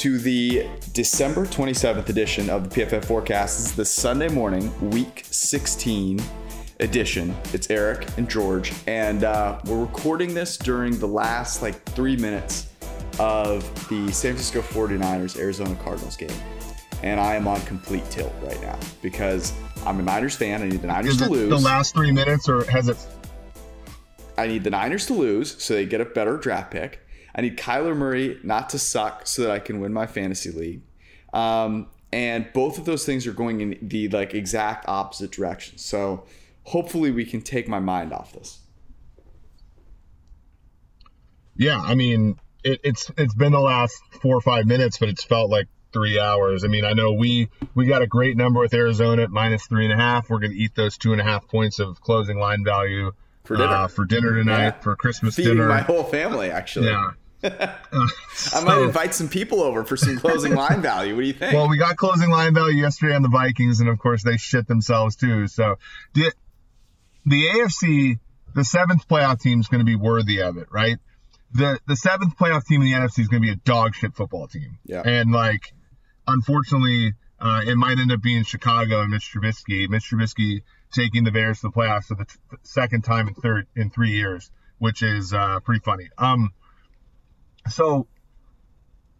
To the December 27th edition of the PFF Forecast. This is the Sunday morning, week 16 edition. It's Eric and George, and uh, we're recording this during the last like three minutes of the San Francisco 49ers Arizona Cardinals game. And I am on complete tilt right now because I'm a Niners fan. I need the Niners Is to lose. the last three minutes, or has it? I need the Niners to lose so they get a better draft pick. I need Kyler Murray not to suck so that I can win my fantasy league. Um, and both of those things are going in the like exact opposite direction. So hopefully we can take my mind off this. Yeah, I mean, it, it's it's been the last four or five minutes, but it's felt like three hours. I mean, I know we we got a great number with Arizona at minus three and a half. We're going to eat those two and a half points of closing line value For dinner. uh, for dinner tonight Yeah. for Christmas Feeding dinner. my whole family actually. yeah. I might invite some people over for some closing line value. What do you think? Well, we got closing line value yesterday on the Vikings, and of course they shit themselves too. So the the AFC, the seventh playoff team is going to be worthy of it, right? The the seventh playoff team in the NFC is going to be a dog shit football team. Yeah. And like, unfortunately, uh, it might end up being Chicago and Mitch Trubisky. Mitch Trubisky taking the Bears to the playoffs for the t- second time in third in three years, which is uh, pretty funny. Um, so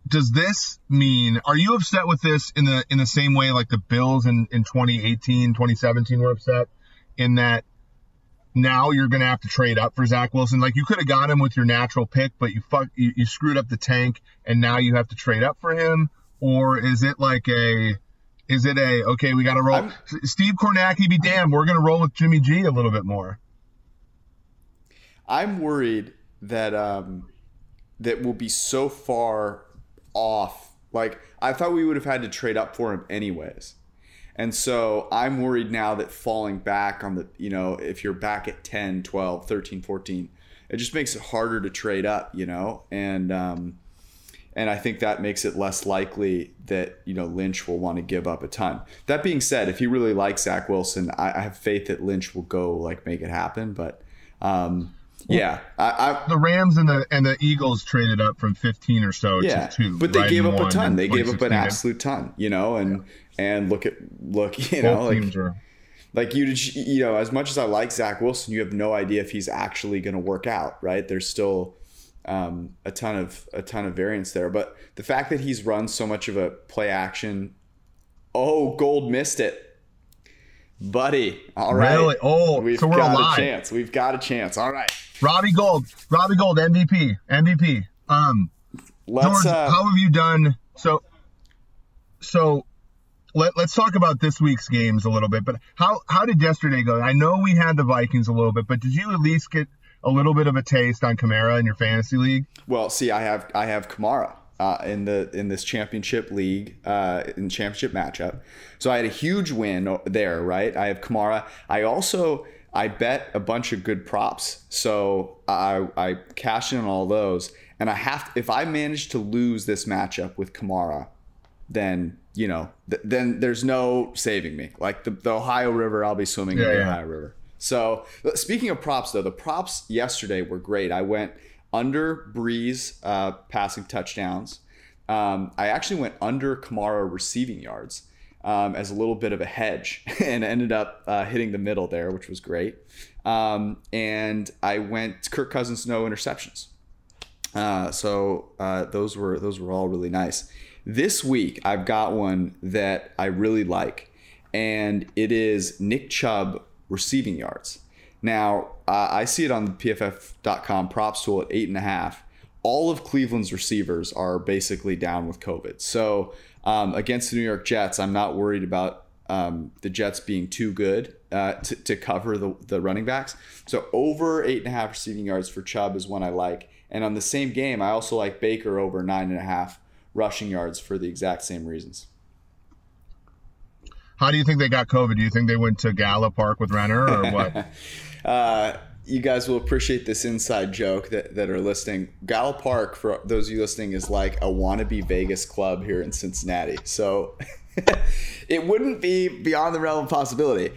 does this mean are you upset with this in the in the same way like the bills in in 2018 2017 were upset? In that now you're gonna have to trade up for zach wilson? Like you could have got him with your natural pick but you fuck you, you screwed up the tank and now you have to trade up for him? Or is it like a is it a okay we gotta roll I'm- steve kornacki be damned we're gonna roll with jimmy g a little bit more. I'm worried that um, that we'll be so far off. Like I thought we would have had to trade up for him anyways. And so I'm worried now that falling back on the, you know, if you're back at 10, 12, 13, 14, it just makes it harder to trade up, you know? And um and I think that makes it less likely that, you know, Lynch will want to give up a ton. That being said, if he really likes Zach Wilson, I, I have faith that Lynch will go like make it happen. But um yeah, I, I the rams and the and the eagles traded up from 15 or so yeah, to two but they right, gave up a ton. They gave up an absolute ton, you know, and and look at look, you know, Both like are like you you know, as much as I like Zach Wilson, you have no idea if he's actually going to work out, right? There's still um, a ton of a ton of variance there, but the fact that he's run so much of a play action, oh, Gould missed it, buddy. All right, Really? Oh, we've so got alive. a chance. We've got a chance. All right, Robbie Gould, Robbie Gould, MVP, MVP. Um, let's. George, uh, how have you done? So, so let, let's talk about this week's games a little bit. But how how did yesterday go? I know we had the Vikings a little bit, but did you at least get a little bit of a taste on Kamara in your fantasy league? Well, see, I have I have Kamara uh, in the in this championship league uh, in championship matchup. So I had a huge win there, right? I have Kamara. I also I bet a bunch of good props, so I I cashed in on all those, and I have if I manage to lose this matchup with Kamara, then you know th- then there's no saving me. Like the, the Ohio River, I'll be swimming in the yeah. Ohio River. So speaking of props, though, the props yesterday were great. I went under Brees uh, passing touchdowns. Um, I actually went under Kamara receiving yards um, as a little bit of a hedge, and ended up uh, hitting the middle there, which was great. Um, and I went Kirk Cousins no interceptions. Uh, so uh, those were those were all really nice. This week I've got one that I really like, and it is Nick Chubb receiving yards. Now I see it on the PFF.com props tool at eight and a half. All of Cleveland's receivers are basically down with COVID. So um, against the New York Jets, I'm not worried about um, the Jets being too good uh, to, to cover the, the running backs. So over eight and a half receiving yards for Chubb is one I like. And on the same game, I also like Baker over nine and a half rushing yards for the exact same reasons. How do you think they got COVID? Do you think they went to Gala Park with Renner or what? Uh, you guys will appreciate this inside joke that, that are listening. Gal Park, for those of you listening, is like a wannabe Vegas club here in Cincinnati. So it wouldn't be beyond the realm of possibility.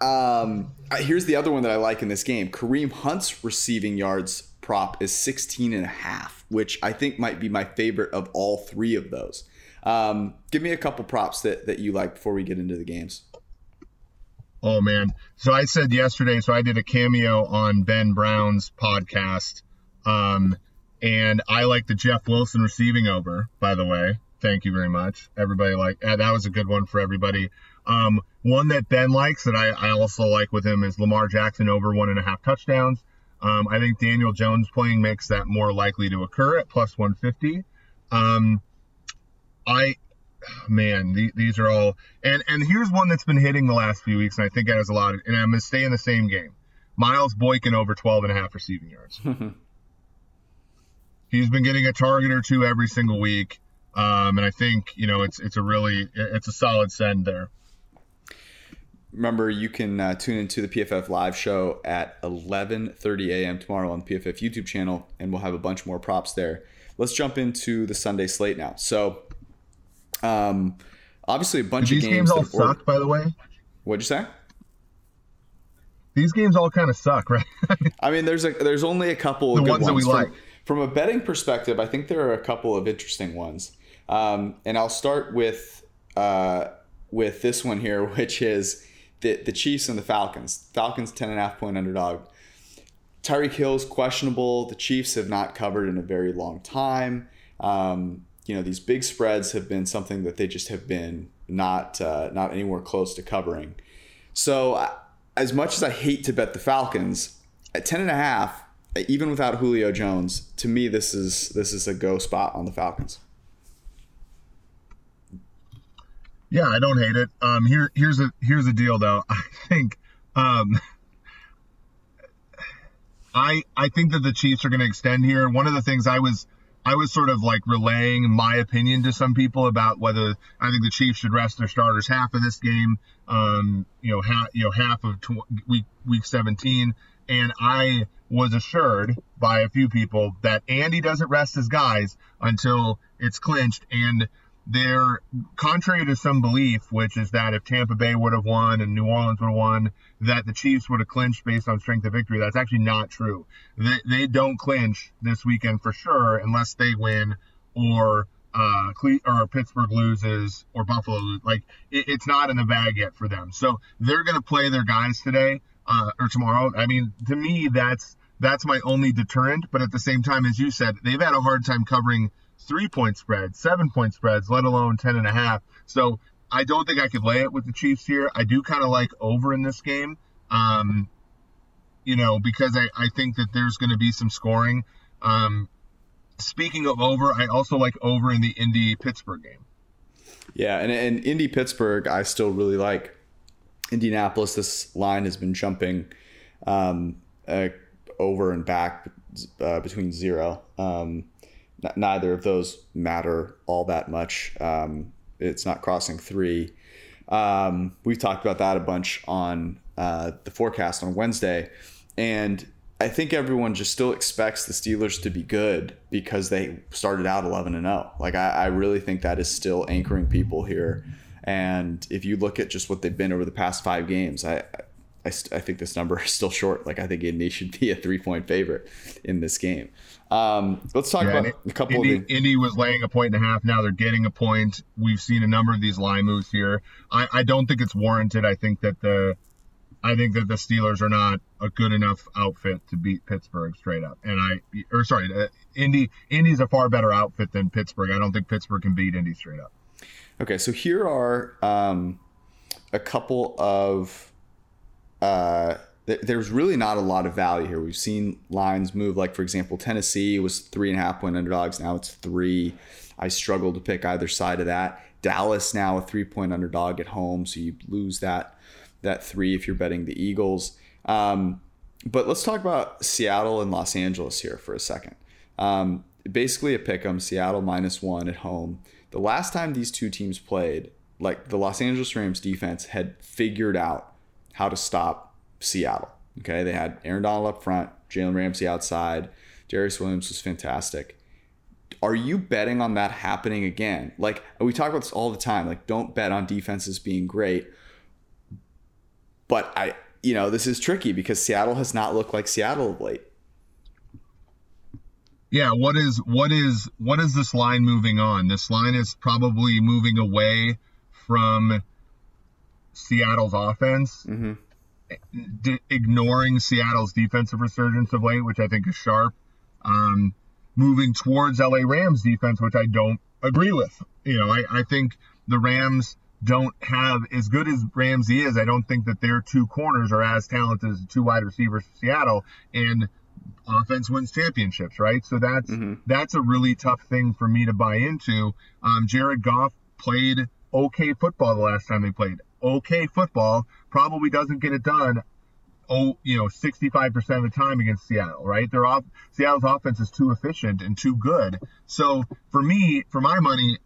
Um, here's the other one that I like in this game Kareem Hunt's receiving yards prop is 16 and a half, which I think might be my favorite of all three of those. Um, give me a couple props that, that you like before we get into the games. Oh man. So I said yesterday, so I did a cameo on Ben Brown's podcast. Um, and I like the Jeff Wilson receiving over, by the way. Thank you very much. Everybody like that was a good one for everybody. Um, one that Ben likes that I, I also like with him is Lamar Jackson over one and a half touchdowns. Um, I think Daniel Jones playing makes that more likely to occur at plus 150. Um, I, man, the, these are all, and and here's one that's been hitting the last few weeks, and I think it has a lot, of, and I'm gonna stay in the same game. Miles Boykin over 12 and a half receiving yards. He's been getting a target or two every single week, um, and I think you know it's it's a really it's a solid send there. Remember, you can uh, tune into the PFF live show at 11:30 a.m. tomorrow on the PFF YouTube channel, and we'll have a bunch more props there. Let's jump into the Sunday slate now. So, um, obviously, a bunch Did of these games. games all suck, by the way. What'd you say? These games all kind of suck, right? I mean, there's a there's only a couple The of good ones that we From- like. From a betting perspective, I think there are a couple of interesting ones, um, and I'll start with uh, with this one here, which is the the Chiefs and the Falcons. Falcons ten and a half point underdog. Tyreek Hill's questionable. The Chiefs have not covered in a very long time. Um, you know, these big spreads have been something that they just have been not uh, not anywhere close to covering. So, I- as much as I hate to bet the Falcons at ten and a half, even without Julio Jones, to me this is this is a go spot on the Falcons. Yeah, I don't hate it. Um, here, here's a here's the deal though. I think, um, I I think that the Chiefs are going to extend here. One of the things I was I was sort of like relaying my opinion to some people about whether I think the Chiefs should rest their starters half of this game, um, you know, half you know half of tw- week week 17, and I was assured by a few people that Andy doesn't rest his guys until it's clinched. And they're contrary to some belief, which is that if Tampa Bay would have won and New Orleans would have won, that the Chiefs would have clinched based on strength of victory. That's actually not true. They, they don't clinch this weekend for sure unless they win or uh, or Pittsburgh loses or Buffalo. Like it, it's not in the bag yet for them. So they're going to play their guys today uh, or tomorrow. I mean, to me, that's that's my only deterrent. But at the same time, as you said, they've had a hard time covering three point spreads, seven point spreads, let alone ten and a half. So I don't think I could lay it with the Chiefs here. I do kind of like over in this game. Um, you know, because I, I think that there's going to be some scoring. Um, speaking of over, I also like over in the Indy Pittsburgh game. Yeah, and and Indy Pittsburgh, I still really like. Indianapolis, this line has been jumping um, uh, over and back uh, between zero. Um, n- neither of those matter all that much. Um, it's not crossing three. Um, we've talked about that a bunch on uh, the forecast on Wednesday, and I think everyone just still expects the Steelers to be good because they started out 11 and 0. Like I, I really think that is still anchoring people here. And if you look at just what they've been over the past five games, I, I, st- I think this number is still short. Like I think Indy should be a three point favorite in this game. Um, let's talk Yeah, about a couple Indy, of the. Indy was laying a point and a half. Now they're getting a point. We've seen a number of these line moves here. I, I don't think it's warranted. I think that the I think that the Steelers are not a good enough outfit to beat Pittsburgh straight up. And I, or sorry, uh, Indy Indy's a far better outfit than Pittsburgh. I don't think Pittsburgh can beat Indy straight up. Okay, so here are um, a couple of. Uh, th- there's really not a lot of value here. We've seen lines move, like for example, Tennessee was three and a half point underdogs. Now it's three. I struggle to pick either side of that. Dallas now a three point underdog at home, so you lose that that three if you're betting the Eagles. Um, but let's talk about Seattle and Los Angeles here for a second. Um, basically, a pick 'em. Seattle minus one at home. The last time these two teams played, like the Los Angeles Rams defense had figured out how to stop Seattle. Okay, they had Aaron Donald up front, Jalen Ramsey outside, Darious Williams was fantastic. Are you betting on that happening again? Like we talk about this all the time. Like don't bet on defenses being great. But I, you know, this is tricky because Seattle has not looked like Seattle of late. Yeah, what is what is what is this line moving on? This line is probably moving away from Seattle's offense, mm-hmm. d- ignoring Seattle's defensive resurgence of late, which I think is sharp. Um, moving towards LA Rams defense, which I don't agree with. You know, I, I think the Rams don't have as good as Ramsey is. I don't think that their two corners are as talented as the two wide receivers for Seattle. And offense wins championships, right? So that's mm-hmm. that's a really tough thing for me to buy into. Um, Jared Goff played okay football the last time they played. Okay football probably doesn't get it done. Oh, you know, 65% of the time against Seattle, right? Their off Seattle's offense is too efficient and too good. So for me, for my money,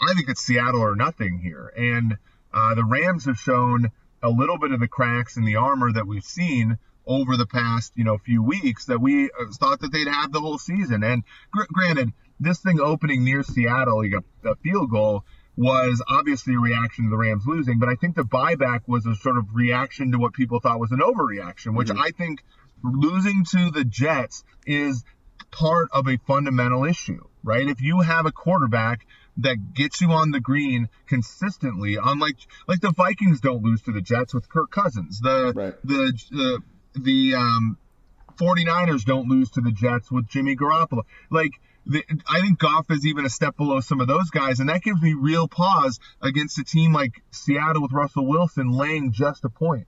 I think it's Seattle or nothing here. And uh, the Rams have shown a little bit of the cracks in the armor that we've seen over the past you know few weeks that we uh, thought that they'd have the whole season. And gr- granted, this thing opening near Seattle, like a, a field goal, was obviously a reaction to the Rams losing, but I think the buyback was a sort of reaction to what people thought was an overreaction, which mm-hmm. I think losing to the Jets is part of a fundamental issue, right? If you have a quarterback that gets you on the green consistently, unlike like the Vikings don't lose to the Jets with Kirk Cousins. The right. the the the um, 49ers don't lose to the Jets with Jimmy Garoppolo. Like, I think Goff is even a step below some of those guys, and that gives me real pause against a team like Seattle with Russell Wilson laying just a point.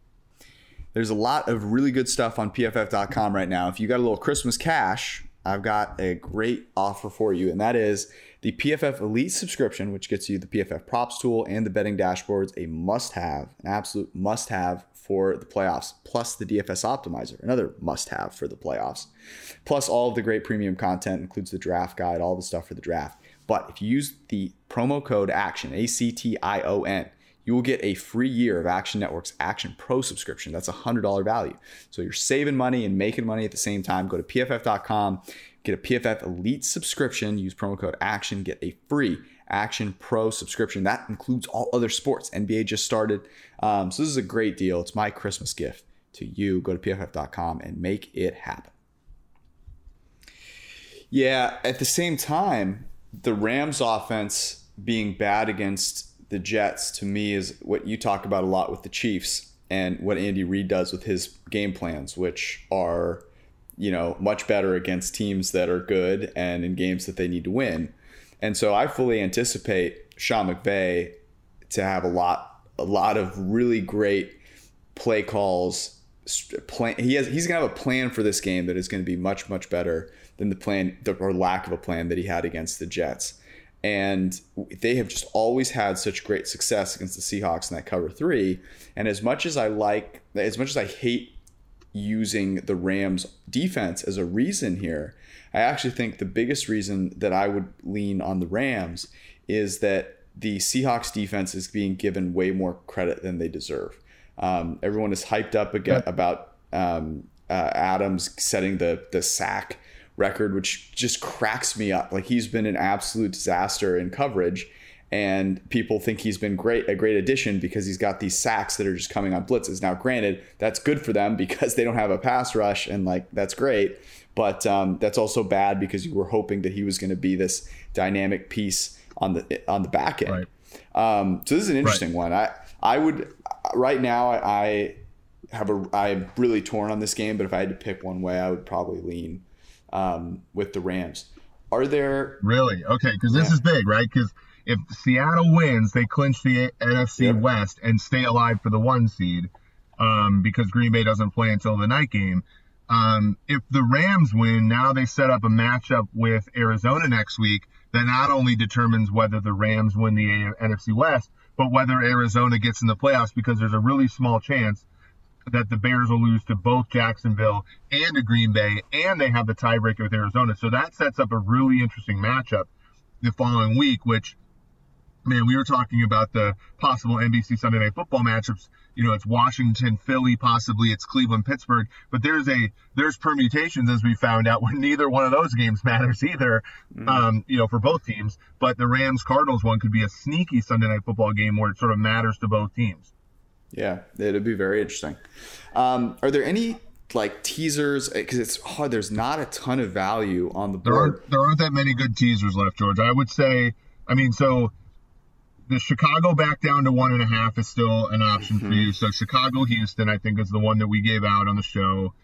There's a lot of really good stuff on PFF.com right now. If you got a little Christmas cash, I've got a great offer for you, and that is the PFF Elite subscription, which gets you the PFF props tool and the betting dashboards, a must have, an absolute must have for the playoffs, plus the DFS optimizer, another must have for the playoffs. Plus, all of the great premium content includes the draft guide, all the stuff for the draft. But if you use the promo code ACTION, A C T I O N, you will get a free year of Action Network's Action Pro subscription. That's a $100 value. So you're saving money and making money at the same time. Go to pff.com, get a PFF Elite subscription, use promo code ACTION, get a free Action Pro subscription. That includes all other sports. NBA just started. Um, so this is a great deal. It's my Christmas gift to you. Go to pff.com and make it happen. Yeah, at the same time, the Rams offense being bad against the Jets to me is what you talk about a lot with the Chiefs and what Andy Reid does with his game plans, which are, you know, much better against teams that are good and in games that they need to win. And so I fully anticipate Sean McVay to have a lot, a lot of really great play calls. Plan, he has, he's gonna have a plan for this game that is to be much, much better than the plan or lack of a plan that he had against the Jets. And they have just always had such great success against the Seahawks in that cover three. And as much as I like, as much as I hate using the Rams defense as a reason here, I actually think the biggest reason that I would lean on the Rams is that the Seahawks defense is being given way more credit than they deserve. Um, everyone is hyped up again about um, uh, Adams setting the the sack record, which just cracks me up. Like he's been an absolute disaster in coverage, and people think he's been great a great addition because he's got these sacks that are just coming on blitzes. Now, granted, that's good for them because they don't have a pass rush, and like that's great. But um, that's also bad because you were hoping that he was going to be this dynamic piece on the on the back end. Right. Um, so this is an interesting right. one. I I would right now I have a I'm really torn on this game, but if I had to pick one way, I would probably lean um, with the Rams. Are there really okay? Because this yeah. is big, right? Because if Seattle wins, they clinch the NFC yep. West and stay alive for the one seed um, because Green Bay doesn't play until the night game. Um, if the Rams win, now they set up a matchup with Arizona next week that not only determines whether the Rams win the NFC West, but whether Arizona gets in the playoffs because there's a really small chance that the Bears will lose to both Jacksonville and to Green Bay, and they have the tiebreaker with Arizona. So that sets up a really interesting matchup the following week, which man, we were talking about the possible NBC Sunday Night Football matchups. You know, it's Washington, Philly, possibly it's Cleveland, Pittsburgh. But there's a there's permutations as we found out where neither one of those games matters either. Mm-hmm. Um, you know, for both teams. But the Rams Cardinals one could be a sneaky Sunday Night Football game where it sort of matters to both teams. Yeah, it'd be very interesting. Um, are there any like teasers because it's hard. There's not a ton of value on the There board. aren't there aren't that many good teasers left, George. I would say, I mean, so the Chicago back down to one and a half is still an option for you. So Chicago Houston, I think, is the one that we gave out on the show.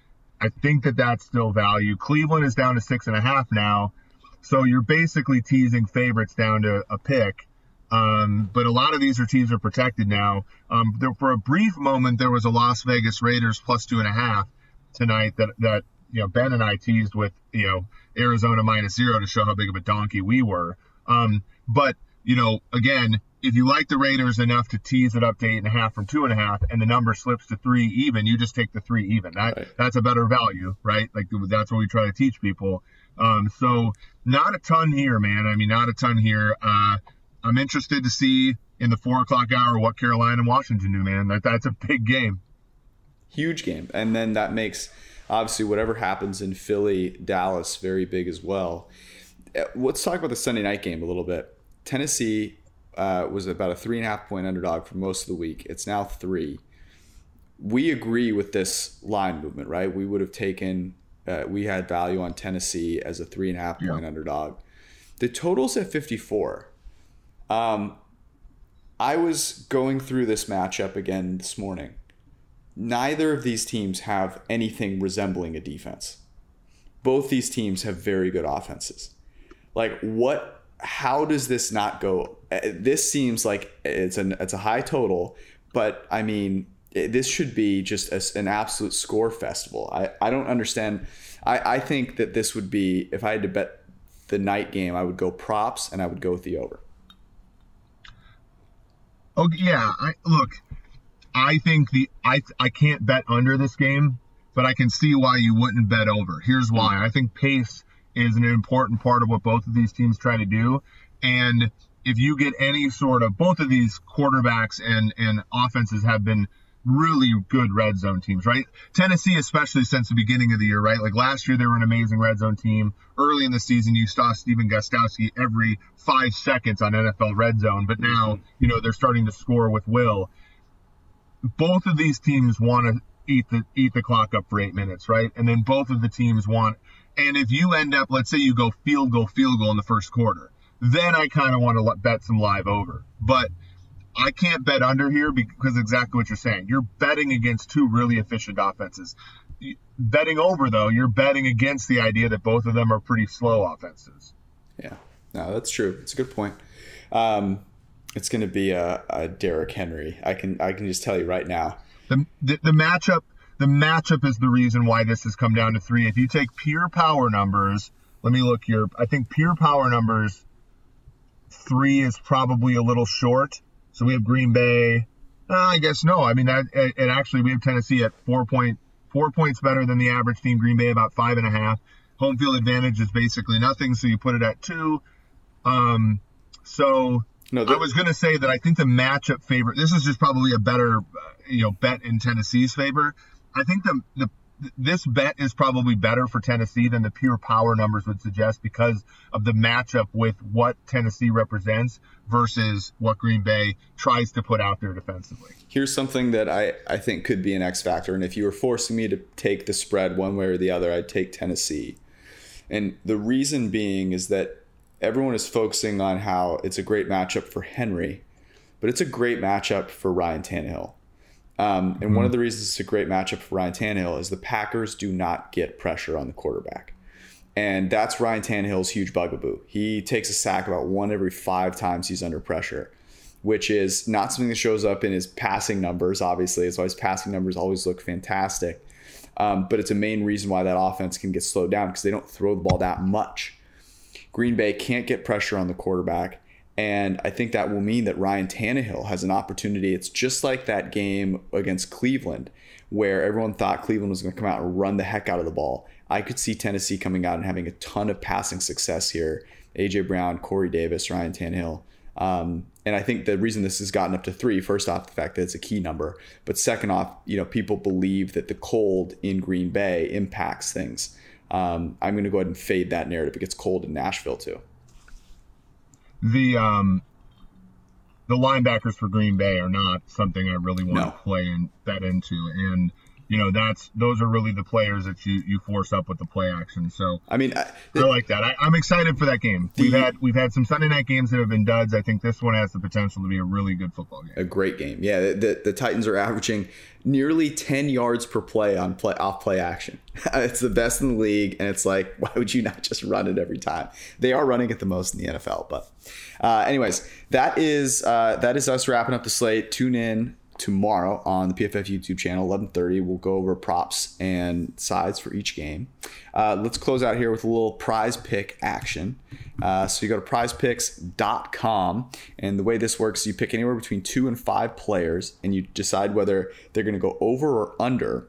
I think that that's still value. Cleveland is down to six and a half now, so you're basically teasing favorites down to a pick. Um, but a lot of these are teams are protected now. Um, there, for a brief moment, there was a Las Vegas Raiders plus two and a half tonight that that you know Ben and I teased with you know Arizona minus zero to show how big of a donkey we were. Um, but you know, again, if you like the Raiders enough to tease it up to eight and a half from two and a half, and the number slips to three even, you just take the three even. That Right. that's a better value, right? Like that's what we try to teach people. Um, so not a ton here, man. I mean, not a ton here. Uh, I'm interested to see in the four o'clock hour what Carolina and Washington do, man. That that's a big game. huge game. And then that makes obviously whatever happens in Philly, Dallas very big as well. Uh, Let's talk about the Sunday night game a little bit. Tennessee uh, was about a three and a half point underdog for most of the week. It's now three. We agree with this line movement, right? We would have taken, uh, we had value on Tennessee as a three and a half point underdog. The total's at 54. Um, I was going through this matchup again this morning neither of these teams have anything resembling a defense. Both these teams have very good offenses. Like what how does this not go uh, this seems like it's an it's a high total, but I mean this should be just a, an absolute score festival. I, I don't understand. I, I think that this would be if I had to bet the night game, I would go props and I would go with the over. Oh yeah, I look. I think the I I can't bet under this game, but I can see why you wouldn't bet over. Here's why. I think pace is an important part of what both of these teams try to do, and if you get any sort of both of these quarterbacks and and offenses have been really good red zone teams, right? Tennessee, especially since the beginning of the year, right? Like last year, they were an amazing red zone team. Early in the season, you saw Stephen Gostkowski every five seconds on NFL red zone, but now, you know, they're starting to score with will. Both of these teams want to eat the eat the clock up for eight minutes, right? And then both of the teams want. And if you end up, let's say you go field goal, field goal in the first quarter, then I kind of want to bet some live over. But I can't bet under here because exactly what you're saying. You're betting against two really efficient offenses. Betting over though, you're betting against the idea that both of them are pretty slow offenses. Yeah, no, that's true. It's a good point. Um, it's going to be a, a Derrick Henry. I can I can just tell you right now. The, the the matchup the matchup is the reason why this has come down to three. If you take pure power numbers, let me look here. I think pure power numbers three is probably a little short. So we have Green Bay. Uh, I guess no. I mean that and actually we have Tennessee at four point four points better than the average team. Green Bay about five and a half. Home field advantage is basically nothing, so you put it at two. Um, so No, I was going to say that I think the matchup favorite. This is just probably a better, uh, you know, bet in Tennessee's favor. I think the the this bet is probably better for Tennessee than the pure power numbers would suggest because of the matchup with what Tennessee represents versus what Green Bay tries to put out there defensively. here's something that I, I think could be an X factor. And if you were forcing me to take the spread one way or the other, I'd take Tennessee. And the reason being is that everyone is focusing on how it's a great matchup for Henry, but it's a great matchup for Ryan Tannehill. Um, and one of the reasons it's a great matchup for Ryan Tannehill is the Packers do not get pressure on the quarterback. And that's Ryan Tannehill's huge bugaboo. He takes a sack about one every five times he's under pressure, which is not something that shows up in his passing numbers, obviously. It's why his passing numbers always look fantastic. Um, but it's a main reason why that offense can get slowed down because they don't throw the ball that much. Green Bay can't get pressure on the quarterback. And I think that will mean that Ryan Tannehill has an opportunity. It's just like that game against Cleveland, where everyone thought Cleveland was going to come out and run the heck out of the ball. I could see Tennessee coming out and having a ton of passing success here. AJ Brown, Corey Davis, Ryan Tannehill. Um, and I think the reason this has gotten up to three, first off, the fact that it's a key number, but second off, you know, people believe that the cold in Green Bay impacts things. Um, I'm going to go ahead and fade that narrative. It gets cold in Nashville too. The um, the linebackers for Green Bay are not something I really want No. to play and bet into, and you know that's those are really the players that you you force up with the play action. So I mean, I, I like that. I, am excited for that game. The, we've had we've had some Sunday night games that have been duds. I think this one has the potential to be a really good football game. A great game. Yeah, the, the Titans are averaging nearly 10 yards per play on play off play action. it's the best in the league, and it's like, why would you not just run it every time? They are running it the most in the NFL. But, uh, anyways, that is uh, that is us wrapping up the slate. Tune in tomorrow on the PFF YouTube channel, 11:30. We'll go over props and sides for each game. Uh, let's close out here with a little prize pick action. Uh, so you go to prizepicks.com, and the way this works, you pick anywhere between two and five players, and you decide whether they're going to go over or under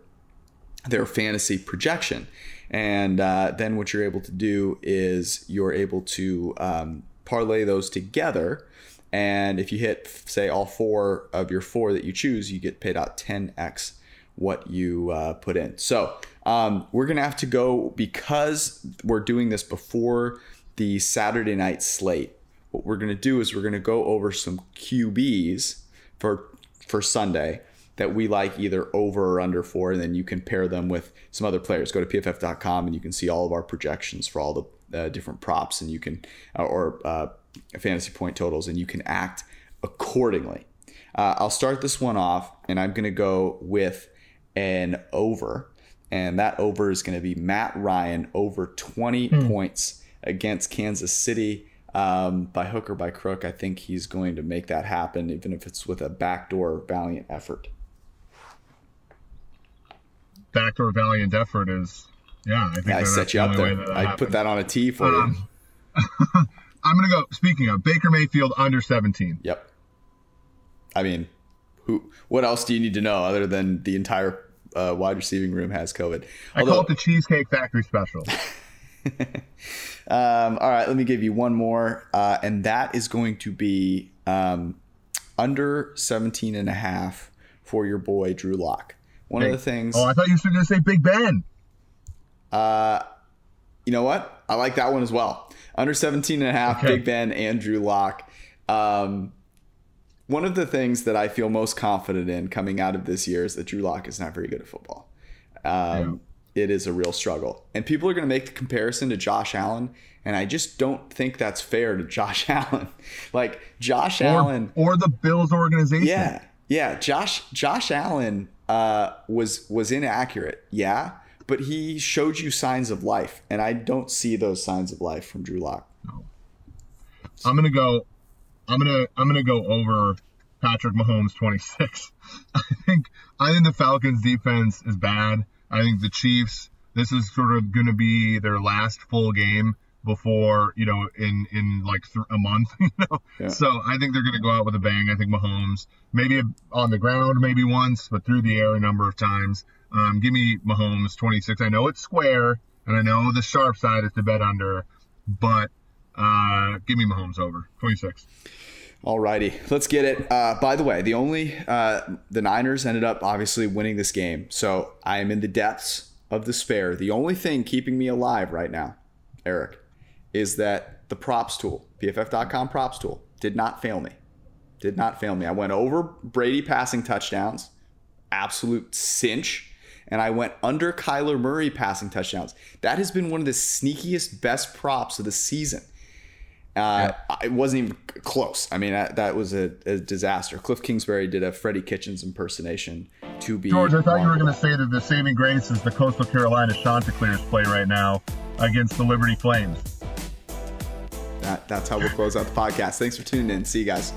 their fantasy projection. And uh, then what you're able to do is you're able to um, parlay those together and if you hit, say, all four of your four that you choose, you get paid out 10x what you uh, put in. So um, we're going to have to go because we're doing this before the Saturday night slate. What we're going to do is we're going to go over some QBs for for Sunday that we like either over or under for, and then you can pair them with some other players. Go to pff.com and you can see all of our projections for all the uh, different props, and you can uh, or uh, fantasy point totals and you can act accordingly. Uh, I'll start this one off and I'm going to go with an over. And that over is going to be Matt Ryan over 20 hmm. points against Kansas City. Um, by hook or by crook, I think he's going to make that happen, even if it's with a backdoor valiant effort. Backdoor valiant effort is, yeah. I think yeah, I set you up there. I put that on a tee for um, you. I'm gonna go. Speaking of Baker Mayfield under 17. Yep. I mean, who? What else do you need to know other than the entire uh, wide receiving room has COVID? Although, I call it the Cheesecake Factory special. um, all right, let me give you one more, uh, and that is going to be um, under 17 and a half for your boy Drew Lock. One hey. of the things. Oh, I thought you were going to say Big Ben. Uh, you know what? I like that one as well under 17 and a half, okay. Big Ben, Andrew Lock. Um, one of the things that I feel most confident in coming out of this year is that Drew Lock is not very good at football. Um, yeah. It is a real struggle. And people are going to make the comparison to Josh Allen. And I just don't think that's fair to Josh Allen. like Josh or, Allen or the Bills organization. Yeah. Yeah. Josh Josh Allen uh, was was inaccurate. Yeah but he showed you signs of life, and I don't see those signs of life from Drew Lock. No. I'm gonna go. I'm gonna. I'm gonna go over Patrick Mahomes 26. I think. I think the Falcons defense is bad. I think the Chiefs. This is sort of going to be their last full game before you know in in like th- a month you know yeah. so i think they're going to go out with a bang i think mahomes maybe on the ground maybe once but through the air a number of times um, give me Mahomes 26. I know it's square, and I know the sharp side is to bet under, but uh, give me Mahomes over 26. Alrighty, let's get it. Uh, by the way, the only uh, the Niners ended up obviously winning this game, so I am in the depths of despair. The only thing keeping me alive right now, Eric, is that the props tool, PFF.com props tool, did not fail me. Did not fail me. I went over Brady passing touchdowns, absolute cinch and I went under Kyler Murray passing touchdowns. That has been one of the sneakiest, best props of the season. Uh, yeah. It wasn't even close. I mean, that, that was a, a, disaster. Cliff Kingsbury did a Freddie Kitchens impersonation to be. George, I thought you were going to say that the saving grace is the Coastal Carolina Chanticleers play right now against the Liberty Flames. That, that's how we'll close out the podcast. Thanks for tuning in. See you guys.